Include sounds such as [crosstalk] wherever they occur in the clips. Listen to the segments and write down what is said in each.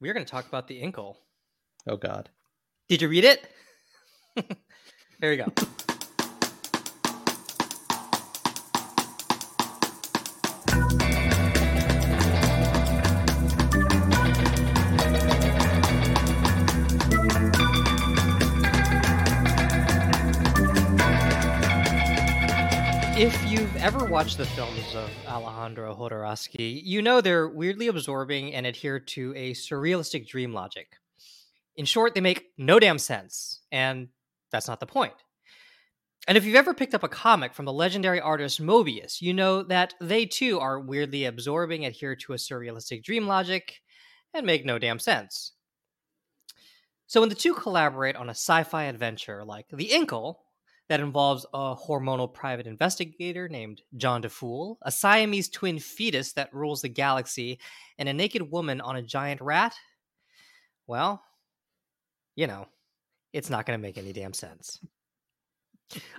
we're going to talk about the Incal. Oh God. Did you read it? [laughs] there you go. Ever watched the films of Alejandro Jodorowsky, you know they're weirdly absorbing and adhere to a surrealistic dream logic. In short, they make no damn sense, and that's not the point. And if you've ever picked up a comic from the legendary artist Moebius, you know that they too are weirdly absorbing, adhere to a surrealistic dream logic, and make no damn sense. So when the two collaborate on a sci fi adventure like The Incal, that involves a hormonal private investigator named John Difool, a Siamese twin fetus that rules the galaxy, and a naked woman on a giant rat, well, you know, it's not going to make any damn sense.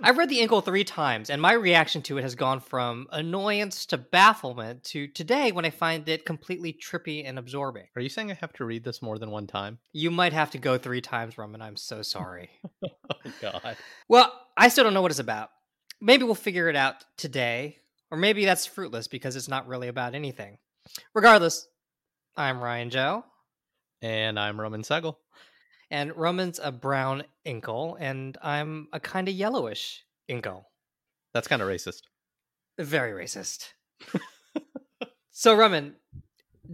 I've read The Incal three times, and my reaction to it has gone from annoyance to bafflement to today when I find it completely trippy and absorbing. Are you saying I have to read this more than one time? You might have to go three times, Roman. I'm so sorry. [laughs] [laughs] oh God. Well, I still don't know what it's about. Maybe we'll figure it out today, or maybe that's fruitless because it's not really about anything. Regardless, I'm Ryan Joe. And I'm Roman Segel. And Roman's a brown incal, and I'm a kind of yellowish incal. That's kind of racist. Very racist. so, Roman,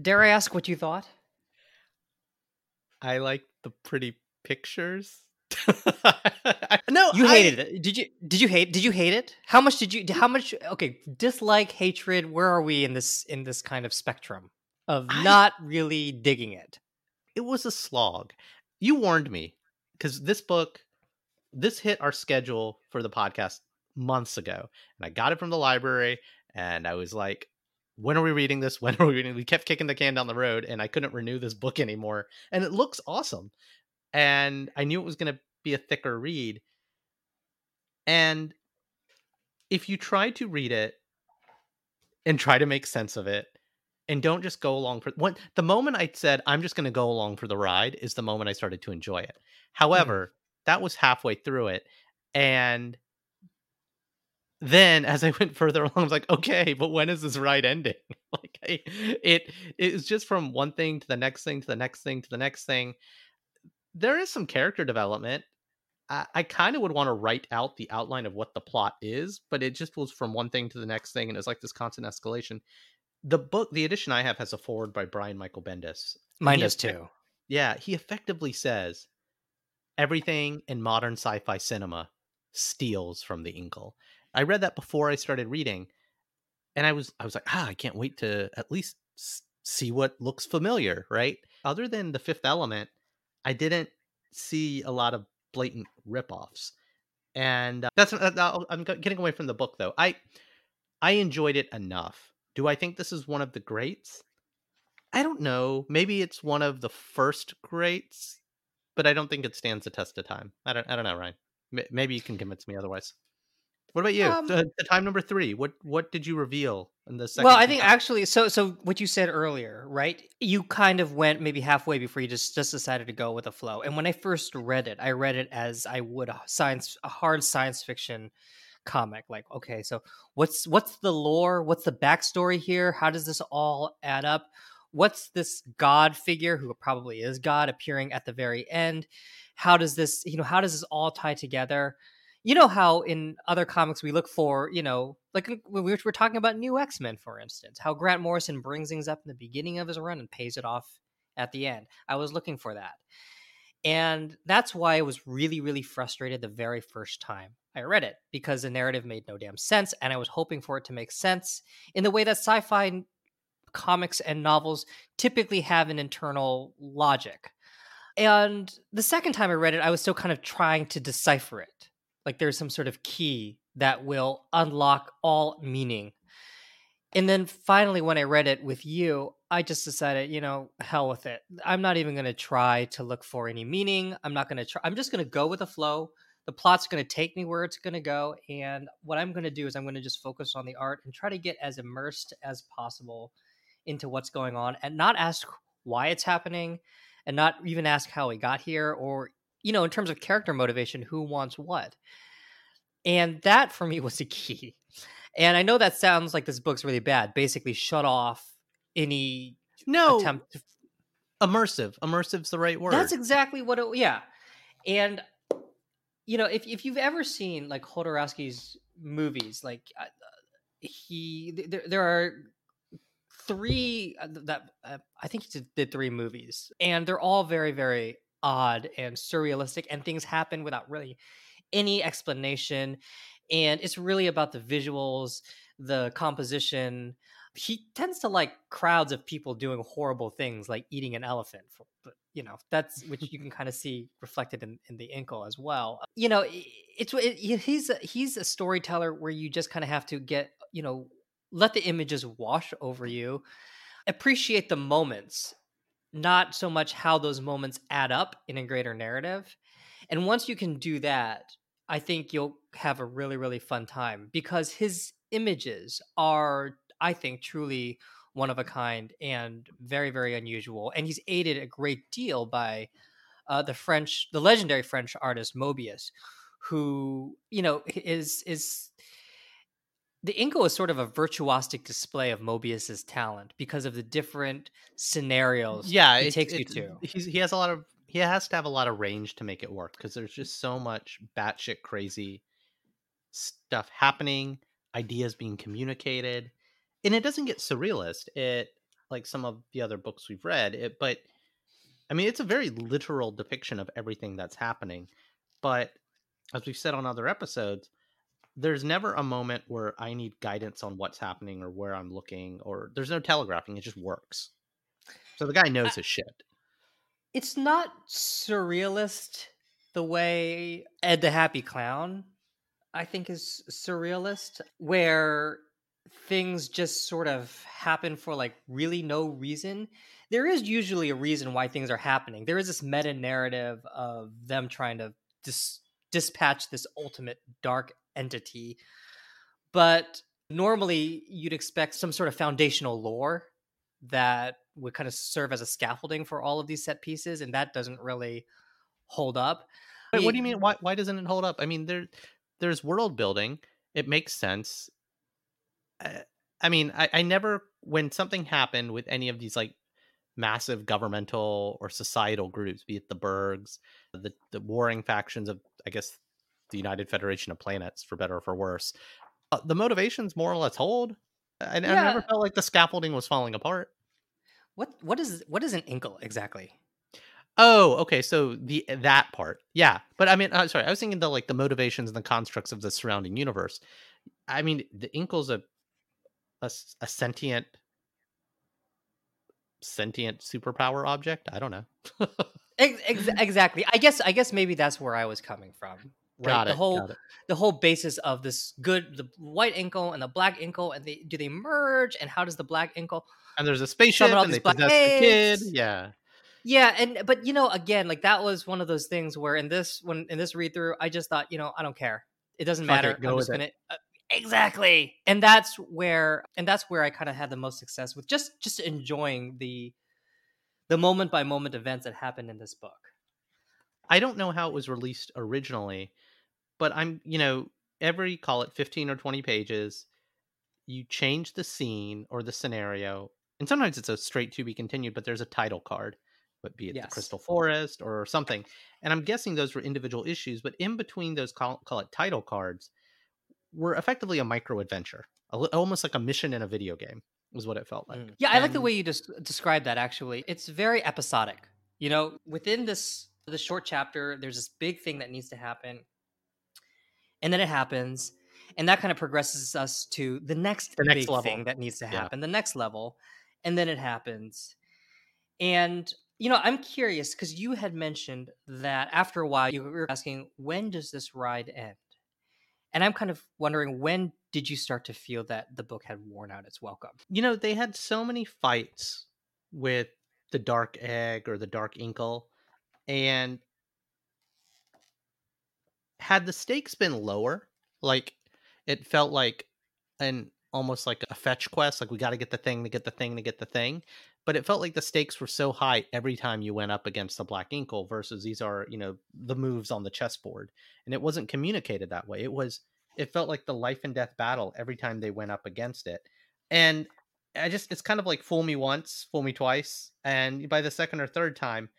dare I ask what you thought? I like the pretty pictures. [laughs] no, you hated I... it. Did you? Did you hate? Did you hate it? How much did you? How much? Okay, dislike, hatred. Where are we in this in this kind of spectrum of I... not really digging it? It was a slog. You warned me because this book, this hit our schedule for the podcast months ago, and I got it from the library, and I was like, when are we reading this? [laughs] When are we reading? We kept kicking the can down the road, and I couldn't renew this book anymore. And it looks awesome and I knew it was going to be a thicker read. And if you try to read it and try to make sense of it and don't just go along for what the moment I said I'm just going to go along for the ride is the moment I started to enjoy it. Mm-hmm. However, mm. that was halfway through it and then as I [laughs] went further along, I was like, okay, but when is this ride ending? [laughs] like I, it it was just from one thing to the next thing to the next thing to the next thing there is some character development. I, I kind of would want to write out the outline of what the plot is, but it just was from one thing to the next thing, and it's like this constant escalation. The book, the edition I have, has a forward by Brian Michael Bendis. Mine does too. Yeah, he effectively says everything in modern sci-fi cinema steals from the Incal. I read that before I started reading, and I was I was like, ah, I can't wait to at least see what looks familiar, right? Other than the Fifth Element, I didn't see a lot of blatant ripoffs, and uh, that's uh, I'm getting away from the book though. I I enjoyed it enough. Do I think this is one of the greats? I don't know. Maybe it's one of the first greats, but I don't think it stands the test of time. I don't. I don't know, Ryan. Maybe you can convince me otherwise. What about you? Um, the, the, time number three. What what did you reveal in the second? Well, I think time? actually, so so what you said earlier, right? You kind of went maybe halfway before you just just decided to go with a flow. And when I first read it, I read it as I would a science a hard science fiction comic. Like, okay, so what's what's the lore? What's the backstory here? How does this all add up? What's this God figure who probably is God appearing at the very end? How does this, you know, how does this all tie together? You know how in other comics we look for, you know, like were talking about New X Men, for instance, how Grant Morrison brings things up in the beginning of his run and pays it off at the end. I was looking for that. And that's why I was really, really frustrated the very first time I read it because the narrative made no damn sense. And I was hoping for it to make sense in the way that sci fi comics and novels typically have an internal logic. And the second time I read it, I was still kind of trying to decipher it like there's some sort of key that will unlock all meaning. And then finally, when I read it with you, I just decided, you know, hell with it. I'm not even going to try to look for any meaning. I'm not going to try. I'm just going to go with the flow. The plot's going to take me where it's going to go. And what I'm going to do is I'm going to just focus on the art and try to get as immersed as possible into what's going on and not ask why it's happening and not even ask how he got here or you know in terms of character motivation who wants what? And that for me [laughs] was a key. And i know that sounds like this book's really bad basically shut off any no. attempt to, immersive. Immersive's the right word. that's exactly what it yeah. And you know if, if you've ever seen like Jodorowsky's movies like uh, he there, there are three uh, that uh, I think he did three movies, and they're all very very odd and surrealistic, and things happen without really any explanation, and it's really about the visuals, the composition. He tends to like crowds of people doing horrible things, like eating an elephant. For, but you know that's which you can kind of see reflected in, in the Incal as well. You know, it's it, he's he's a storyteller where you just kind of have to get you know let the images wash over you appreciate the moments not so much how those moments add up in a greater narrative and once you can do that i think you'll have a really really fun time because his images are i think truly one of a kind and very very unusual and he's aided a great deal by uh, the french the legendary french artist moebius who you know is is the Incal is sort of a virtuosic display of Moebius's talent because of the different scenarios. Yeah, he it, takes it, you to. He's, he has a lot of he has to have a lot of range to make it work because there's just so much batshit crazy stuff happening, ideas being communicated, and it doesn't get surrealist. It like some of the other books we've read, it but I mean it's a very literal depiction of everything that's happening. But as we've said on other episodes, there's never a moment where I need guidance on what's happening or where I'm looking, or there's no telegraphing. It just works. So the guy uh knows his shit. It's not surrealist the way Ed the Happy Clown, I think, is surrealist, where things just sort of happen for like really no reason. There is usually a reason why things are happening. There is this meta narrative of them trying to dis- dispatch this ultimate dark entity. But normally you'd expect some sort of foundational lore that would kind of serve as a scaffolding for all of these set pieces, and that doesn't really hold up. Wait, what do you mean? Why why doesn't it hold up? I mean, there there's world building. It makes sense. Uh, I mean, I, I never when something happened with any of these like massive governmental or societal groups, be it the Bergs, the the warring factions of I guess the United Federation of Planets, for better or for worse. Uh, the motivations more or less hold. I, yeah. I never felt like the scaffolding was falling apart. What what is what is an incal exactly? Oh, okay. So the that part, yeah. But I mean, uh, sorry, I was thinking the like the motivations and the constructs of the surrounding universe. I mean, the incal's a a, a sentient sentient superpower object. I don't know. [laughs] Ex- exactly. I guess I guess maybe that's where I was coming from. Right? Got the it, whole got it. the whole basis of this good the white incal and the black incal and they do they merge and how does the black incal And there's a spaceship and they possess the kid. Yeah. yeah and but you know again like that was one of those things where in this when in this read through I just thought you know I don't care it doesn't Fuck matter it, go I'm just it. gonna uh, exactly and that's where and that's where I kind of had the most success with just just enjoying the the moment by moment events that happened in this book I don't know how it was released originally, but I'm, you know, every call it 15 or 20 pages, you change the scene or the scenario. And sometimes it's a straight to be continued, but there's a title card, but be it Yes. the Crystal Forest or something. And I'm guessing those were individual issues, but in between those call, call it title cards were effectively a micro adventure, a almost like a mission in a video game, was what it felt like. Mm. Yeah, I like the way you just described that. Actually, it's very episodic. You know, within this the short chapter, there's this big thing that needs to happen, and then it happens, and that kind of progresses us to the next, The next big level. thing that needs to Yeah. happen, the next level, and then it happens. And you know, I'm curious because you had mentioned that after a while you were asking, when does this ride end? And I'm kind of wondering when did you start to feel that the book had worn out its welcome? you know they had so many fights with the dark egg or the dark incal and had the stakes been lower like it felt like an almost like a fetch quest. Like we got to get the thing to get the thing to get the thing. But it felt like the stakes were so high every time you went up against the Black Incal versus these are, you know, the moves on the chessboard. And it wasn't communicated that way. It was, it felt like the life and death battle every time they went up against it. And I just, it's kind of like fool me once, fool me twice. And by the second or third time,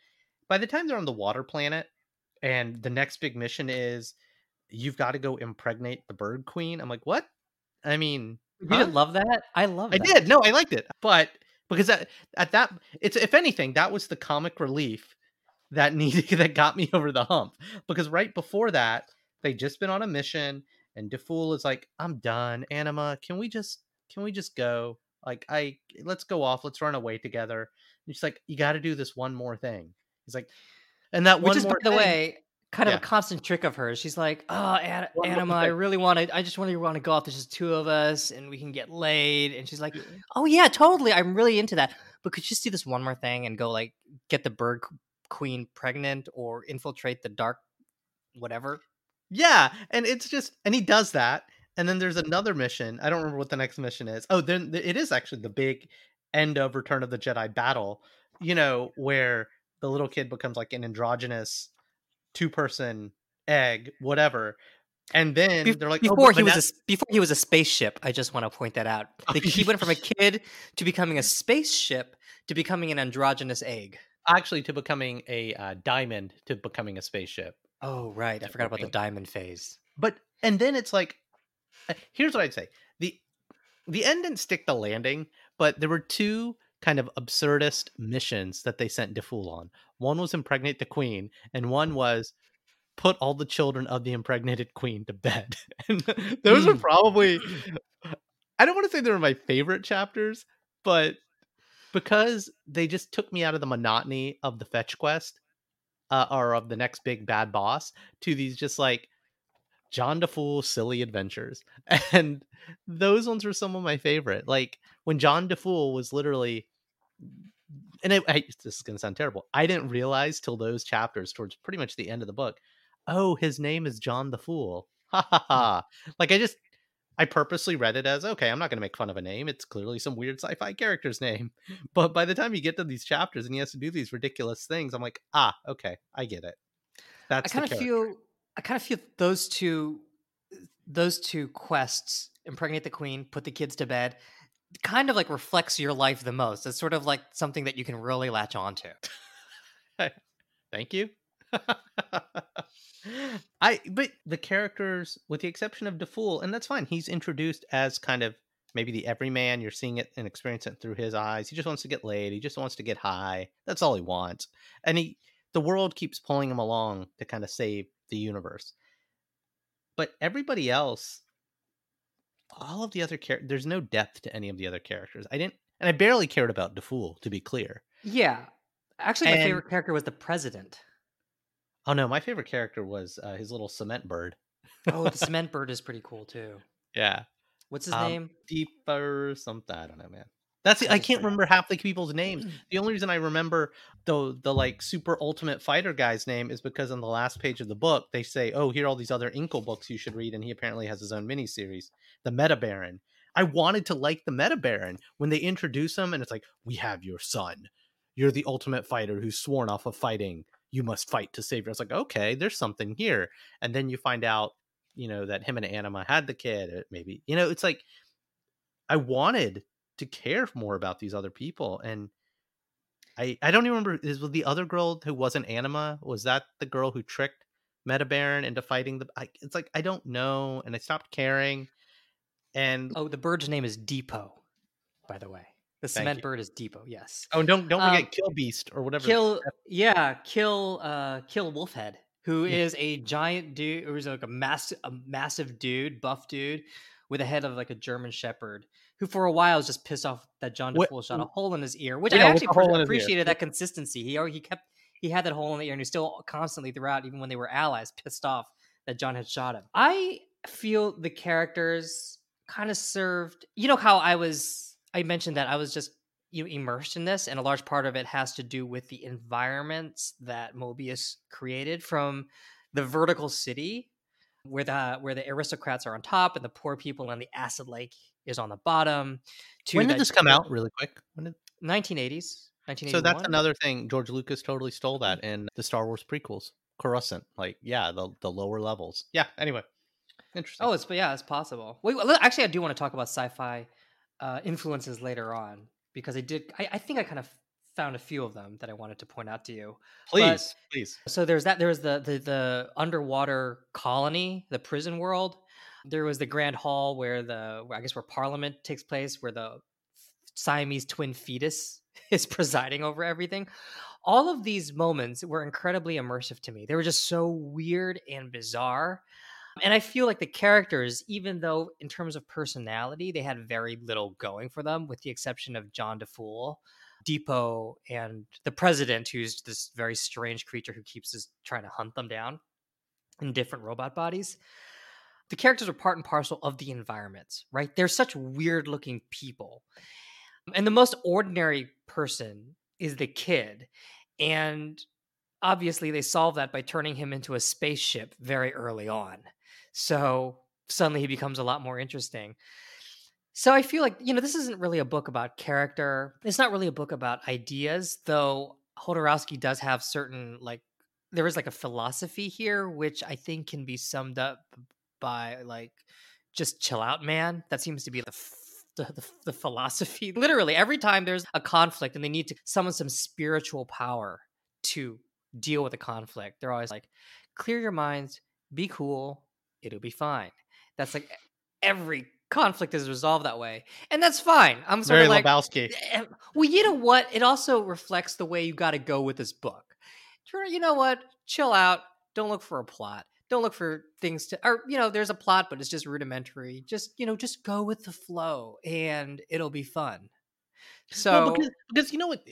by the time they're on the water planet and the next big mission is you've got to go impregnate the bird queen. I'm like, what? I mean, You huh? didn't love that? I love I that. did. No, I liked it. But because that, at that it's if anything, that was the comic relief that [laughs] needed that got me over the hump. Because right before that, they just been on a mission and Difool is like, I'm done. Anima, can we just can we just go? Like I let's go off, let's run away together. And she's like, You gotta do this one more thing. He's like, and that Which one is, by the thing- way, kind of Yeah. a constant trick of hers. She's like, "Oh, more Anima, I really want to. I just really want to go off. There's just two of us, and we can get laid." And she's like, "Oh yeah, totally. I'm really into that. But could you just do this one more thing and go like get the bird queen pregnant or infiltrate the dark, whatever?" Yeah, and it's just and he does that. And then there's another mission. I don't remember what the next mission is. Oh, then it is actually the big end of Return of the Jedi battle, you know, where the little kid becomes like an androgynous two person egg, whatever. And then Bef- they're like, oh, before but he was a, before he was a spaceship. I just want to point that out. Oh, The- he [laughs] went from a kid to becoming a spaceship to becoming an androgynous egg. actually to becoming a uh, diamond to becoming a spaceship. Oh right, I forgot about the diamond phase. but and then it's like uh, here's what i'd say the the end didn't stick the landing but there were two kind of absurdist missions that they sent Difool on one was impregnate the queen and one was put all the children of the impregnated queen to bed [laughs] and those are Hmm. probably i don't want to say they were my favorite chapters but because they just took me out of the monotony of the fetch quest uh, or of the next big bad boss to these just like John Difool silly adventures. [laughs] And those ones were some of my favorite. Like when John Difool was literally and I, I, this is going to sound terrible. I didn't realize till those chapters towards pretty much the end of the book. Oh, his name is John the Fool. Ha ha ha. Like I just I purposely read it as okay, I'm not going to make fun of a name. It's clearly some weird sci-fi character's name. [laughs] But by the time you get to these chapters and he has to do these ridiculous things, I'm like, "Ah, okay, I get it." That's I kind of feel I kind of feel those two those two quests impregnate the queen put the kids to bed kind of like reflects your life the most it's sort of like something that you can really latch onto [laughs] Thank you. [laughs] I but the characters, with the exception of Difool, and that's fine. He's introduced as kind of maybe the everyman. You're seeing it and experiencing it through his eyes. He just wants to get laid. He just wants to get high. That's all he wants. And he, the world keeps pulling him along to kind of save the universe. But everybody else, all of the other characters, there's no depth to any of the other characters. I didn't, and I barely cared about Difool, to be clear. yeah actually my And- favorite character was the president Oh no, my favorite character was uh, his little cement bird. oh the [laughs] cement bird is pretty cool too Yeah. what's his Um, name Deeper something. I don't know, man. That's. I can't remember half the people's names. The only reason I remember the the like super ultimate fighter guy's name is because on the last page of the book they say, "Oh, here are all these other Incal books you should read," and he apparently has his own miniseries, the Meta Baron. I wanted to like the Meta Baron when they introduce him, and it's like, "We have your son. You're the ultimate fighter who's sworn off of fighting. You must fight to save." Your-" I was like, "Okay, there's something here," and then you find out, you know, that him and Anima had the kid. uh, Maybe you know, it's like I wanted to care more about these other people and I I don't even remember is was the other girl who wasn't Anima was that the girl who tricked Meta Baron into fighting the I, it's like I don't know and I stopped caring and oh the bird's name is Deepo by the way. The cement you. bird is Deepo yes. Oh don't don't forget Um, Kill Beast or whatever kill yeah kill uh kill wolfhead who is a giant dude who's like a massive a massive dude buff dude with a head of like a german shepherd who for a while was just pissed off that john What- Difool shot a hole in his ear which Yeah, i actually pre- in his ear. appreciated that consistency. He he kept he had that hole in the ear and he still constantly throughout even when they were allies pissed off that john had shot him. I feel the characters kind of served you know how i was i mentioned that i was just you know, immersed in this and a large part of it has to do with the environments that mobius created from the vertical city where the where the aristocrats are on top and the poor people and the acid lake is on the bottom. To when did this come out? Really quick. When did, 1980s. so that's another thing. George Lucas totally stole that in the Star Wars prequels. Coruscant, like yeah, the the lower levels. Yeah. Anyway, interesting. Oh, it's but yeah, it's possible. Wait, well, actually, I do want to talk about sci-fi uh, influences later on because I did. I, I think I kind of found a few of them that I wanted to point out to you. please, please. So there's that. There was the the the underwater colony, the prison world. There was the Grand Hall where the I guess where Parliament takes place, where the Siamese twin fetus [laughs] is presiding over everything. All of these moments were incredibly immersive to me. They were just so weird and bizarre. And I feel like the characters, even though in terms of personality, they had very little going for them, with the exception of John Difool, Deepo, and the president, who's this very strange creature who keeps just trying to hunt them down in different robot bodies. The characters are part and parcel of the environments, right? They're such weird looking people. And the most ordinary person is the kid. And obviously, they solve that by turning him into a spaceship very early on. So suddenly he becomes a lot more interesting. So I feel like, you know, this isn't really a book about character. It's not really a book about ideas, though Jodorowsky does have certain, like, there is like a philosophy here, which I think can be summed up by, like, just chill out, man. That seems to be the f- the, the, the philosophy. [laughs] Literally, every time there's a conflict and they need to summon some spiritual power to deal with the conflict, they're always like, clear your minds, be cool, it'll be fine. That's like every conflict is resolved that way. And that's fine. I'm sort Very of like, Lebowski. eh, well, you know what? It also reflects the way you got to go with this book. You know what? Chill out. Don't look for a plot. Don't look for things to, or, you know, there's a plot, but it's just rudimentary. Just, you know, just go with the flow and it'll be fun. So, because, because you know what,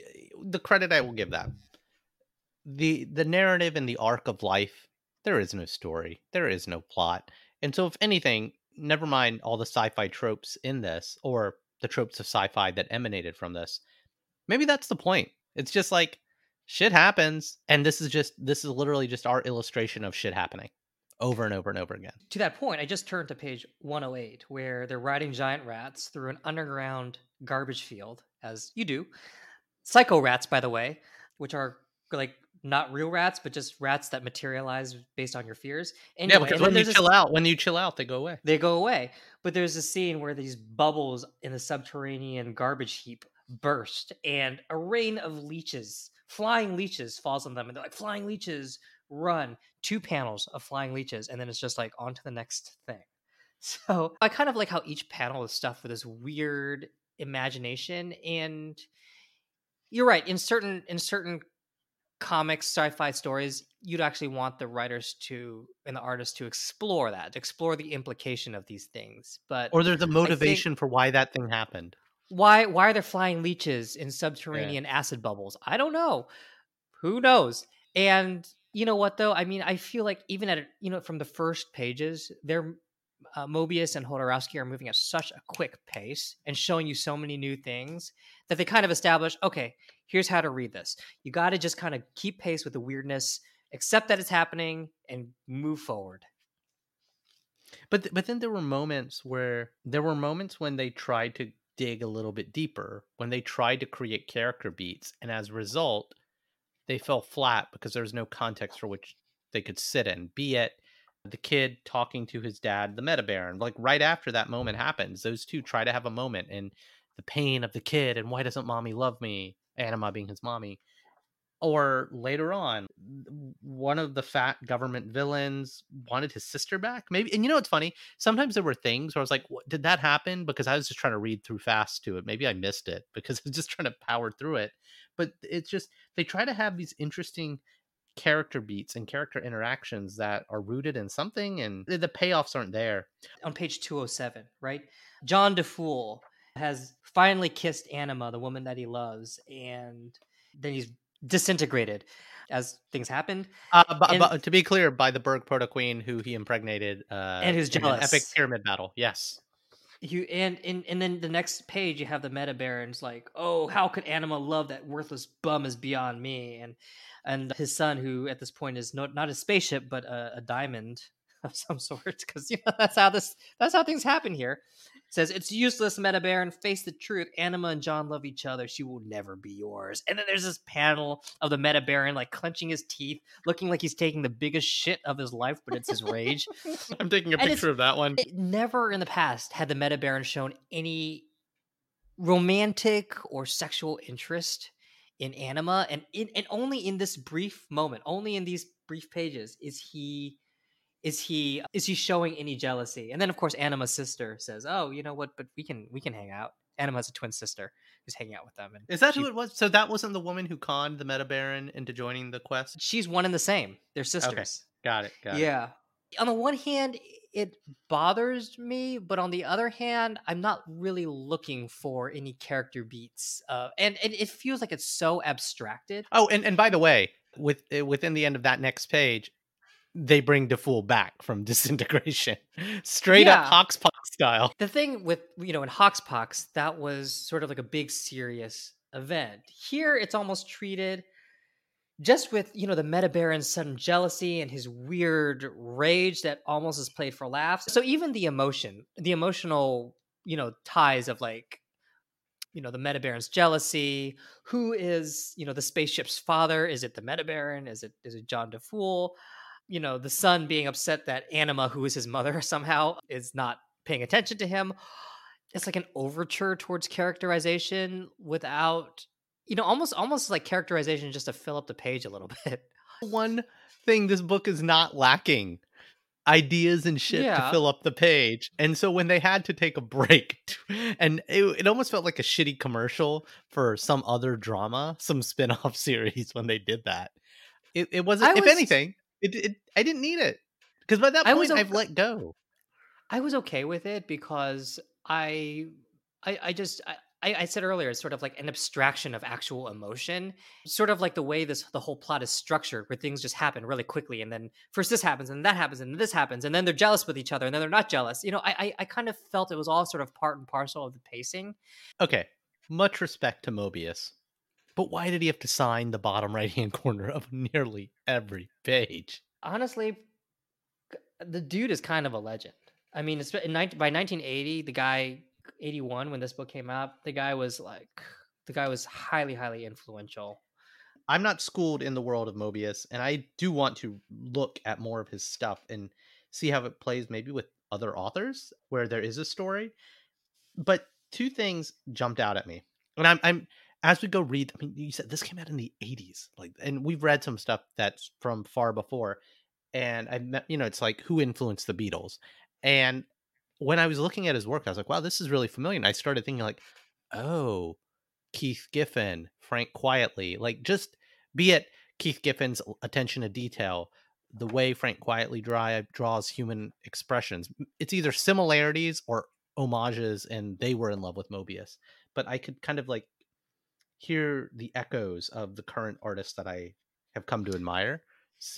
the credit I will give that the the narrative and the arc of life. There is no story. There is no plot. And so, if anything, never mind all the sci-fi tropes in this, or the tropes of sci-fi that emanated from this. Maybe that's the point. It's just like shit happens, and this is just this is literally just our illustration of shit happening over and over and over again. to that point, I just turned to page 108 where they're riding giant rats through an underground garbage field, as you do. Psycho rats, by the way, which are like not real rats, but just rats that materialize based on your fears. Anyway, yeah, because and when you chill this- out, when you chill out, they go away. they go away. But there's a scene where these bubbles in the subterranean garbage heap burst, and a rain of leeches, flying leeches, falls on them, and they're like, "Flying leeches, run!" Two panels of flying leeches, and then it's just like on to the next thing. [laughs] So I kind of like how each panel is stuffed with this weird imagination, and you're right. In certain in certain comics, sci-fi stories, you'd actually want the writers to and the artists to explore that, to explore the implication of these things. But Or there's a motivation for why that thing happened. why why are there flying leeches in subterranean acid bubbles? I don't know. Who knows? And you know what though? I mean, I feel like even at you know from the first pages, they're uh, Mobius and Jodorowsky are moving at such a quick pace and showing you so many new things that they kind of establish. Okay, here's how to read this. You got to just kind of keep pace with the weirdness, accept that it's happening, and move forward. But th- but then there were moments where there were moments when they tried to dig a little bit deeper, when they tried to create character beats, and as a result, they fell flat because there was no context for which they could sit in. Be it the kid talking to his dad, the meta baron, like right after that moment happens, those two try to have a moment and the pain of the kid and why doesn't mommy love me? Anima being his mommy. Or later on, one of the fat government villains wanted his sister back. Maybe, and you know what's funny? Sometimes there were things where I was like, what, "Did that happen?" Because I was just trying to read through fast to it. Maybe I missed it [laughs] because I was just trying to power through it. But it's just they try to have these interesting character beats and character interactions that are rooted in something, and the payoffs aren't there. on page 207, right? John Difool has finally kissed Anima, the woman that he loves, and then he's disintegrated as things happened. Uh, but, And- but to be clear, by the Berg Proto Queen who he impregnated, uh, And who's an epic pyramid battle. Yes. You and, and and then the next page you have the meta barons like, oh, how could Anima love that worthless bum is beyond me, and and his son who at this point is not not a spaceship but a, a diamond [laughs] of some sort because you know that's how this that's how things happen here, says it's useless, Meta Baron. Face the truth. Anima and John love each other. She will never be yours. And then there's this panel of the Meta Baron like clenching his teeth, looking like he's taking the biggest shit of his life, but it's his rage. [laughs] I'm taking a And picture of that one. It never in the past had the Meta Baron shown any romantic or sexual interest in Anima, and in, and only in this brief moment, only in these brief pages, is he is he is he showing any jealousy? And then of course Anima's sister says, "Oh, you know what? But we can we can hang out." Anima has a twin sister who's hanging out with them, and Is that she- who it was? So that wasn't the woman who conned the Meta Baron into joining the quest? she's one and the same. They're sisters. okay. Got it. Got it. yeah. On the one hand, it bothers me, but on the other hand, I'm not really looking for any character beats. Uh, and, and it feels like it's so abstracted. Oh, and, and by the way, with uh, within the end of that next page, they bring Difool back from [laughs] disintegration, straight Yeah. up Hoxpox style. The thing with, you know, in Hoxpox, that was sort of like a big serious event. Here, it's almost treated just with, you know, the Meta Baron's sudden jealousy and his weird rage that almost is played for laughs. So even the emotion, the emotional, you know, ties of like, you know, the Meta Baron's jealousy. Who is, you know, the spaceship's father? Is it the Meta Baron? Is it is it John Difool? You know, the son being upset that Anima, who is his mother, [laughs] somehow is not paying attention to him. It's like an overture towards characterization without, you know, almost almost like characterization just to fill up the page a little [laughs] bit. One thing this book is not lacking ideas and shit Yeah. to fill up the page. And so when they had to take a break, [laughs] and it, it almost felt like a shitty commercial for some other drama, some spin off series when they did that. It, it wasn't, I if was- anything, it, it I didn't need it. Because by that I point, was I've let go. I was okay with it because I I, I just I, I I said earlier it's sort of like an abstraction of actual emotion, sort of like the way this the whole plot is structured, where things just happen really quickly, and then first this happens, and that happens, and this happens, and then they're jealous with each other, and then they're not jealous. You know, I I, I kind of felt it was all sort of part and parcel of the pacing. Okay, much respect to Moebius. But why did he have to sign the bottom [laughs] right hand corner of nearly every page? honestly, the dude is kind of a legend. I mean, it's, in, 19 by 1980, the guy, 81 when this book came out, the guy was like, the guy was highly, highly influential. I'm not schooled in the world of Moebius, and I do want to look at more of his stuff and see how it plays maybe with other authors where there is a story. But two things jumped out at me. And I'm I'm as we go read, I mean, you said this came out in the 80s, like and we've read some stuff that's from far before. And I met, you know, it's like who influenced the Beatles. And when I was looking at his work, I was like, wow, this is really familiar. And I started thinking like, oh, Keith Giffen, Frank Quitely, like just be it Keith Giffen's attention to detail, the way Frank Quitely dry, draws human expressions. It's either similarities or homages, and they were in love with Moebius. But I could kind of like hear the echoes of the current artists that I have come to admire.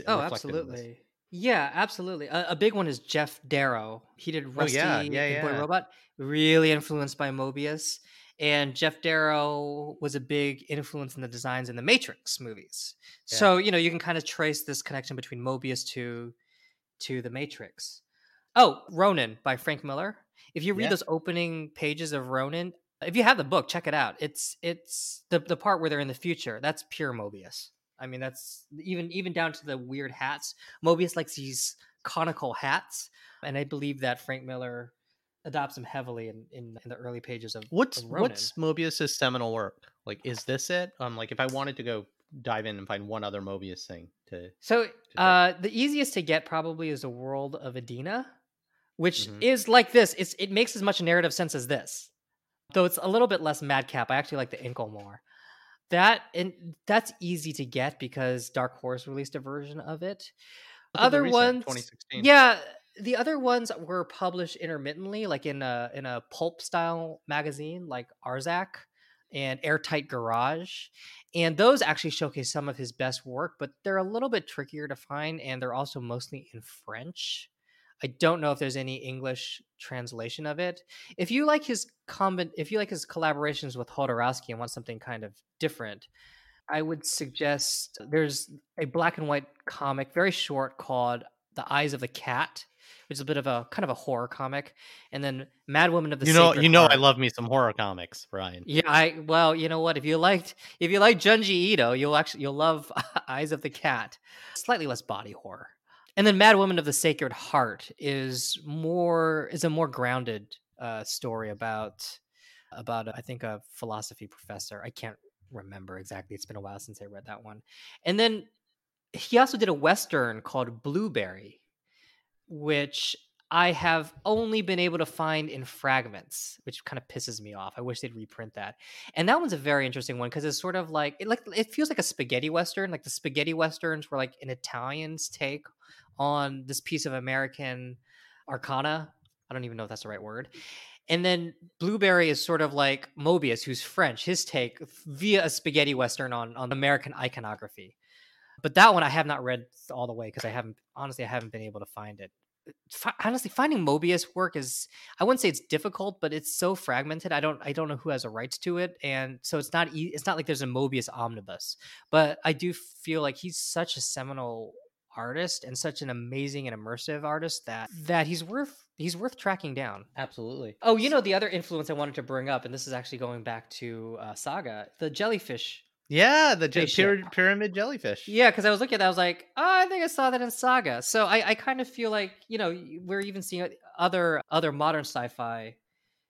Oh, reflected in this. absolutely. Yeah, absolutely. A, a big one is Geof Darrow. He did Oh, Rusty yeah, yeah, Boy. Robot, really influenced by Moebius. And Geof Darrow was a big influence in the designs in the Matrix movies. Yeah. So, you know, you can kind of trace this connection between Moebius to to the Matrix. Oh, Ronin by Frank Miller. If you read Yeah. those opening pages of Ronin, if you have the book, check it out. It's it's the the part where they're in the future. That's pure Moebius. I mean, that's even even down to the weird hats. Moebius likes these conical hats, and I believe that Frank Miller adopts them heavily in, in, in the early pages of What's of what's Moebius's seminal work? Like, is this it? Um, like if I wanted to go dive in and find one other Moebius thing to So take. uh, the easiest to get probably is the world of Edena, which Mhm. is like this. It's it makes as much narrative sense as this, though it's a little bit less madcap. I actually like the Incal more. That and that's easy to get because Dark Horse released a version of it. Look the Other ones, 2016. yeah, the other ones were published intermittently, like in a in a pulp style magazine, like Arzak and Airtight Garage, and those actually showcase some of his best work, but they're a little bit trickier to find, and they're also mostly in French. I don't know if there's any English translation of it. If you like his combi- if you like his collaborations with Jodorowsky and want something kind of different, I would suggest there's a black and white comic, very short, called The Eyes of the Cat, which is a bit of a kind of a horror comic, and then Mad Woman of the you know, Sacred you know, I love me some horror comics, Brian. Yeah, I well, you know what? If you liked if you like Junji Ito, you'll actually you'll love [laughs] Eyes of the Cat. Slightly less body horror. And then Mad Woman of the Sacred Heart is more is a more grounded uh story about about I think a philosophy professor. I can't remember exactly. It's been a while since I read that one. And then he also did a western called Blueberry, which I have only been able to find in fragments, which kind of pisses me off. I wish they'd reprint that. And that one's a very interesting one because it's sort of like it like it feels like a spaghetti western. Like the spaghetti westerns were like an Italian's take on this piece of American arcana. I don't even know if that's the right word. And then Blueberry is sort of like Moebius, who's French, his take via a spaghetti western on on American iconography. But that one I have not read all the way because I haven't honestly I haven't been able to find it. Fi- honestly, finding Moebius work is I wouldn't say it's difficult, but it's so fragmented. I don't I don't know who has a rights to it, and so it's not e- it's not like there's a Moebius omnibus. But I do feel like he's such a seminal artist and such an amazing and immersive artist that that he's worth he's worth tracking down. Absolutely. Oh, you know the other influence I wanted to bring up, and this is actually going back to uh, Saga, the jellyfish. Yeah, the je- Spaceship. pyra- pyramid jellyfish. Yeah, because I was looking at that, I was like, oh, I think I saw that in Saga. So I, I kind of feel like you know we're even seeing other other modern sci-fi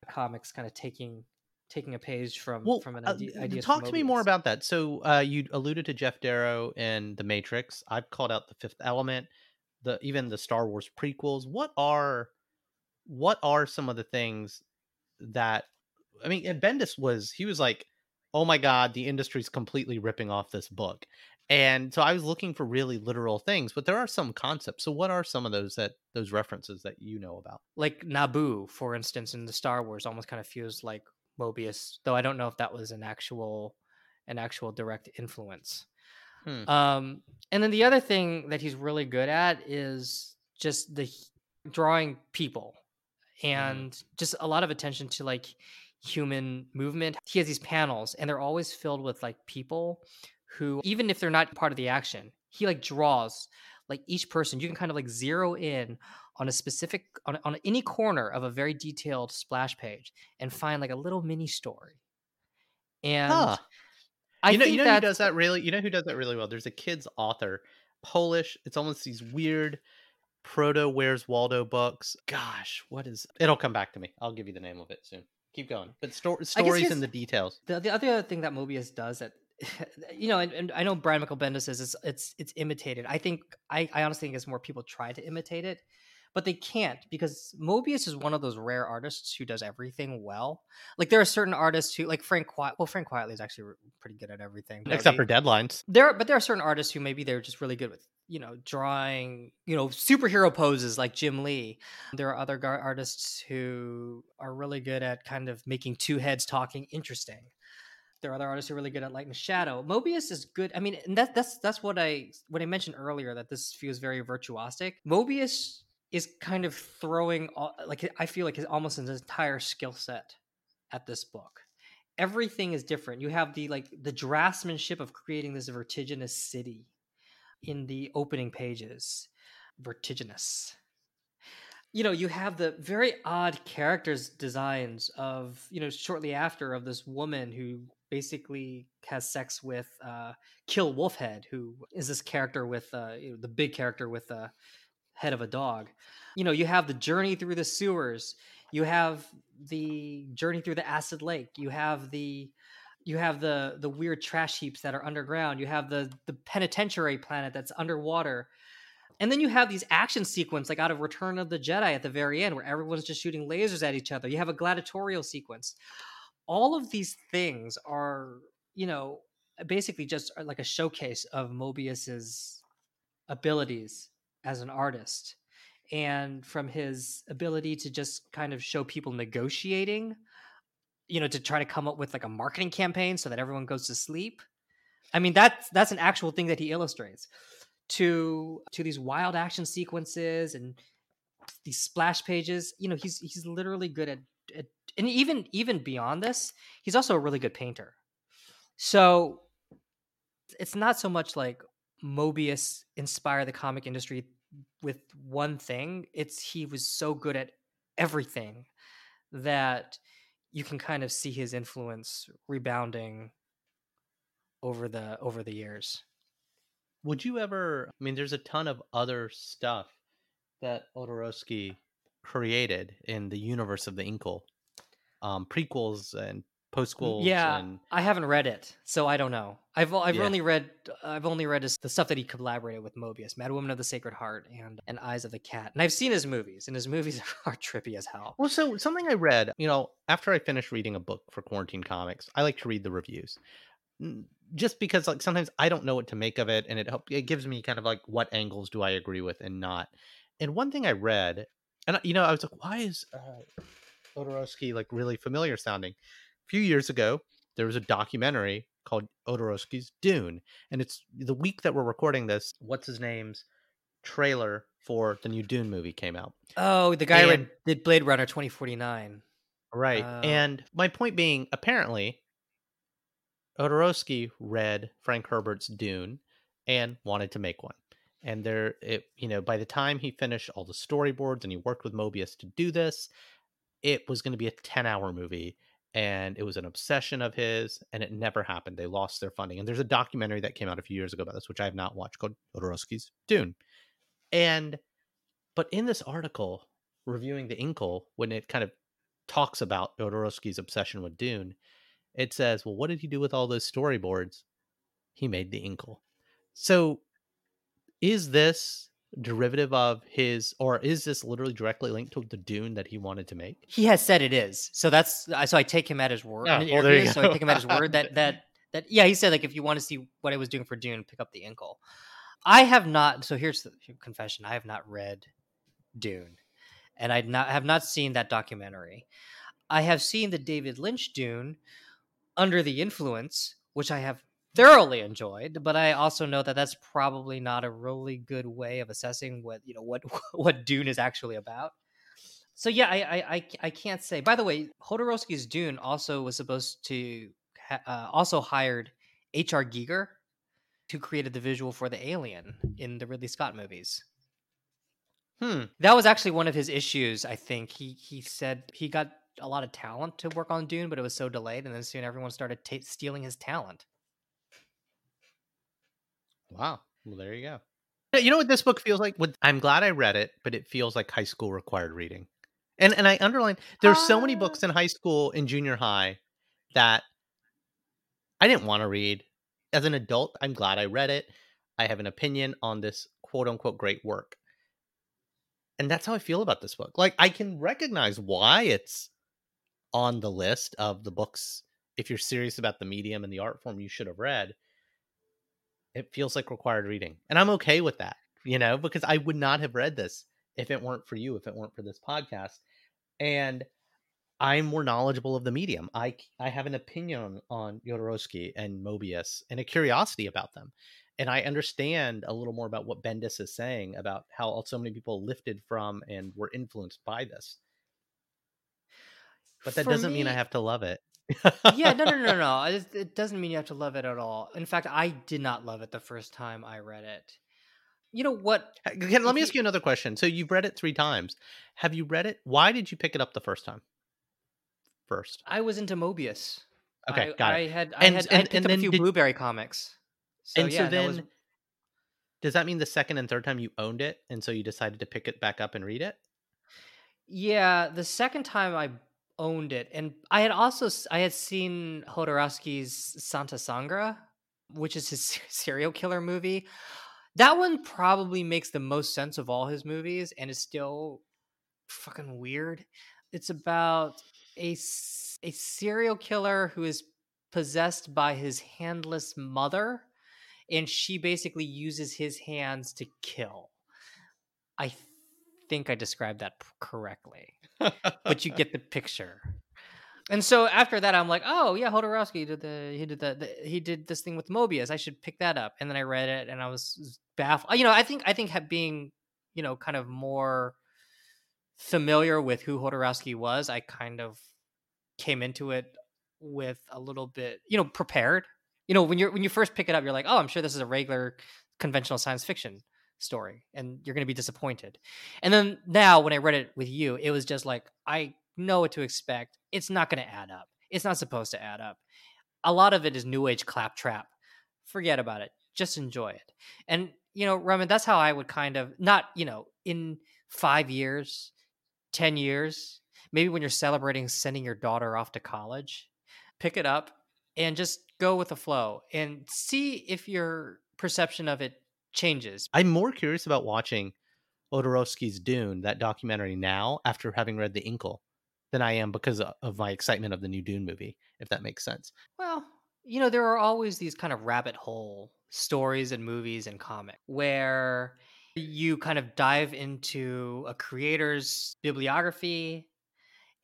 comics kind of taking taking a page from Well, from an uh, idea. talk to me more about that. So uh, you alluded to Geof Darrow and The Matrix. I've called out The Fifth Element, the even the Star Wars prequels. What are what are some of the things that I mean? And Bendis was he was like, "Oh my god, the industry's completely ripping off this book," and so I was looking for really literal things. But there are some concepts. So what are some of those that those references that you know about? like Naboo, for instance, in the Star Wars, almost kind of feels like Moebius, though I don't know if that was an actual an actual direct influence. Hmm. Um, and then the other thing that he's really good at is just the drawing people and just a lot of attention to like human movement. He has these panels and they're always filled with like people who even if they're not part of the action, he like draws like each person you can kind of like zero in on a specific on, on any corner of a very detailed splash page and find like a little mini story. And Huh. I you know, you know who does that really. You know who does that really well. There's a kids author, Polish. It's almost these weird proto Where's Waldo books. Gosh, what is? It'll come back to me. I'll give you the name of it soon. Keep going. But sto- stories and the details. the, the other thing that Moebius does that [laughs] you know, and, and I know Brian Michael Bendis says it's it's it's imitated. I think I, I honestly think it's more people try to imitate it, but they can't because Moebius is one of those rare artists who does everything well. Like there are certain artists who like Frank Quiet. Well, Frank Quitely is actually pretty good at everything. Except for deadlines. there, but there are certain artists who maybe they're just really good with you know drawing you know superhero poses like Jim Lee. There are other gar- artists who are really good at kind of making two heads talking interesting. There are other artists who are really good at light and shadow. Moebius is good. I mean, and that, that's that's what I what I mentioned earlier that this feels very virtuosic. Moebius is kind of throwing all, like I feel like his almost his entire skill set at this book everything is different. You have the like the draftsmanship of creating this vertiginous city in the opening pages. Vertiginous. You know, you have the very odd characters designs of, you know, shortly after of this woman who basically has sex with uh Kill Wolfhead, who is this character with uh you know, the big character with the head of a dog. You know, you have the journey through the sewers you have the journey through the acid lake you have the you have the the weird trash heaps that are underground you have the the penitentiary planet that's underwater and then you have these action sequence like out of return of the jedi at the very end where everyone's just shooting lasers at each other. You have a gladiatorial sequence. All of these things are you know basically just uh, like a showcase of moebius's abilities as an artist and from his ability to just kind of show people negotiating you know to try to come up with like a marketing campaign so that everyone goes to sleep i mean that's that's an actual thing that he illustrates to to these wild action sequences and these splash pages you know he's he's literally good at, at and even even beyond this he's also a really good painter so it's not so much like moebius inspired the comic industry with one thing. It's he was so good at everything that you can kind of see his influence rebounding over the over the years. Would you ever? I mean, there's a ton of other stuff that Jodorowsky created in the universe of the Incal, um, prequels and postquels. Yeah, and I haven't read it, so I don't know. I've I've Yeah. only read I've only read his, the stuff that he collaborated with Moebius, Mad Woman of the Sacred Heart, and and Eyes of the Cat. And I've seen his movies, and his movies [laughs] are trippy as hell. Well, so something I read, you know, after I finished reading a book for Quarantine Comics, I like to read the reviews, just because like sometimes I don't know what to make of it, and it help it gives me kind of like what angles do I agree with and not. And one thing I read, and you know, I was like, why is uh, Jodorowsky like really familiar sounding? A few years ago, there was a documentary called Jodorowsky's Dune, and it's the week that we're recording this. What's his name's trailer for the new Dune movie came out. Oh, the guy who And- did Blade Runner twenty forty nine. Right. Oh. and my point being, apparently, Jodorowsky read Frank Herbert's Dune and wanted to make one. And there, it you know, by the time he finished all the storyboards and he worked with Moebius to do this, it was going to be a ten-hour movie, and it was an obsession of his, and it never happened. They lost their funding. And there's a documentary that came out a few years ago about this, which I have not watched, called Jodorowsky's Dune. And, but in this article reviewing the Incal, when it kind of talks about Jodorowsky's obsession with Dune, it says, "Well, what did he do with all those storyboards? He made the Incal." So, is this derivative of his, or is this literally directly linked to the Dune that he wanted to make? He has said it is. So that's so I take him at his word. Oh, well, So. I take him at his [laughs] word that that that yeah, he said like if you want to see what I was doing for Dune, pick up the Incal. I have not. So here's the confession: I have not read Dune, and I not have not seen that documentary. I have seen the David Lynch Dune, Under the Influence, which I have thoroughly enjoyed. But I also know that that's probably not a really good way of assessing what you know what [laughs] what Dune is actually about. So yeah, I I I, can't say. By the way, Jodorowsky's Dune also was supposed to ha- uh, also hired H.R. Giger, who created the visual for the Alien in the Ridley Scott movies. Hmm. That was actually one of his issues. I think he he said he got a lot of talent to work on Dune, but it was so delayed, and then soon everyone started ta stealing his talent. Wow. Well, there you go. Yeah, You know what this book feels like? With I'm glad I read it, but it feels like high school required reading. And and I underline there's so many Ah. books in high school and junior high that I didn't want to read. As an adult, I'm glad I read it. I have an opinion on this quote unquote great work. And that's how I feel about this book. Like I can recognize why it's on the list of the books if you're serious about the medium and the art form you should have read it feels like required reading and i'm okay with that you know because i would not have read this if it weren't for you if it weren't for this podcast and i'm more knowledgeable of the medium. I I have an opinion on, Jodorowsky and mobius and a curiosity about them and i understand a little more about what bendis is saying about how so many people lifted from and were influenced by this. But that For doesn't mean i have to love it yeah, no, no, no, [laughs] no. It, doesn't mean you have to love it at all. In fact, I did not love it the first time I read it. You know what? Can, let me ask you- another question. So you've read it three times. Have you read it? Why did you pick it up the first time? First. I was into Moebius. Okay, I, got I it. had I And- had, I and- had picked and up a few did- Blueberry comics. So and yeah, so then, was, does that mean the second and third time you owned it, and so you decided to pick it back up and read it? yeah, the second time I owned it, and I had also I had seen Jodorowsky's Santa Sangre, which is his [laughs] serial killer movie. That one probably makes the most sense of all his movies, and is still fucking weird. It's about a a serial killer who is possessed by his handless mother, and she basically uses his hands to kill. I think I described that correctly but you get the picture. And so after that, I'm like, oh yeah, Jodorowsky did the he did the, the he did this thing with Moebius. I should pick that up. And then I read it, and I was baffled. You know, I think I think being you know kind of more familiar with who Jodorowsky was, I kind of came into it with a little bit, you know, prepared. You know, when you're when you first pick it up, you're like, oh, I'm sure this is a regular conventional science fiction story and you're going to be disappointed. And then now when I read it with you, it was just like I know what to expect. It's not going to add up. It's not supposed to add up. A lot of it is new age claptrap. Forget about it. Just enjoy it. And you know, Roman, that's how I would kind of not, you know, in 5 years, 10 years, maybe when you're celebrating sending your daughter off to college, pick it up and just go with the flow and see if your perception of it changes. I'm more curious about watching Jodorowsky's Dune, that documentary now after having read The Incal than I am because of my excitement of the new Dune movie, if that makes sense. Well, you know, there are always these kind of rabbit hole stories and movies and comic where you kind of dive into a creator's bibliography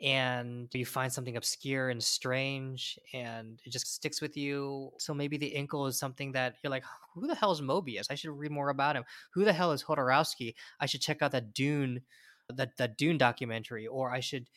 and you find something obscure and strange and it just sticks with you. So maybe the Incal is something that you're like, who the hell is Moebius? I should read more about him. Who the hell is Jodorowsky? I should check out that Dune, that that Dune documentary, or I should,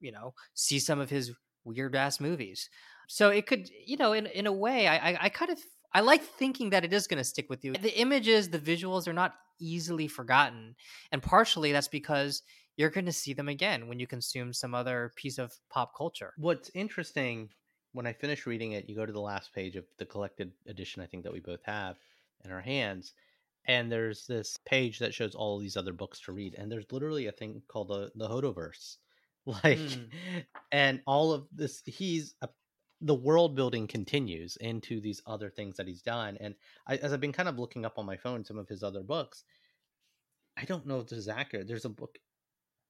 you know, see some of his weird ass movies. So it could, you know, in in a way, I I, I kind of I like thinking that it is going to stick with you. The images, the visuals are not easily forgotten, and partially that's because you're going to see them again when you consume some other piece of pop culture. What's interesting when I finish reading it, you go to the last page of the collected edition, I think that we both have in our hands. And there's this page that shows all these other books to read. And there's literally a thing called the, the Jodoverse. [laughs] Like, mm. and all of this, he's a, the world building continues into these other things that he's done. And I, as I've been kind of looking up on my phone some of his other books, I don't know if this is accurate. There's a book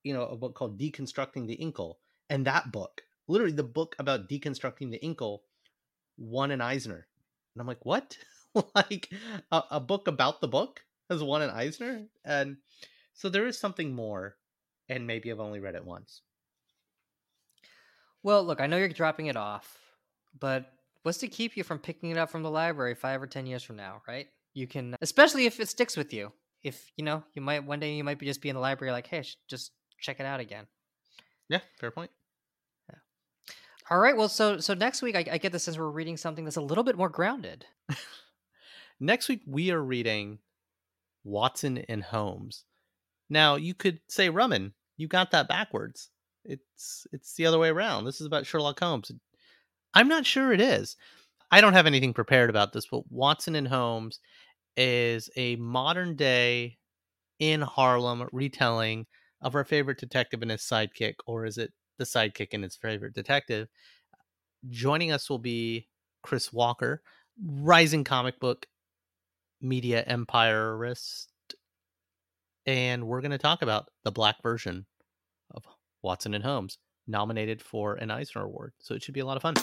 you know, a book called Deconstructing the Incal, And that book, literally the book about deconstructing the Incal, won an Eisner. And I'm like, what? [laughs] like a, a, book about the book has won an Eisner? And so there is something more. And maybe I've only read it once. Well, look, I know you're dropping it off, but what's to keep you from picking it up from the library five or 10 years from now, right? You can, especially if it sticks with you. If, you know, you might, one day you might be just be in the library like, hey, just check it out again. Yeah, fair point. Yeah. All right. Well, so so next week I, I get the sense we're reading something that's a little bit more grounded. [laughs] next week we are reading Watson and Holmes. Now you could say, Rumman, you got that backwards. It's it's the other way around. This is about Sherlock Holmes. I'm not sure it is. I don't have anything prepared about this, but Watson and Holmes is a modern day in Harlem retelling of our favorite detective and his sidekick, or is it the sidekick and his favorite detective? Joining us will be Chris Walker, rising comic book media empirist, and we're going to talk about the black version of Watson and Holmes, nominated for an Eisner Award. So it should be a lot of fun.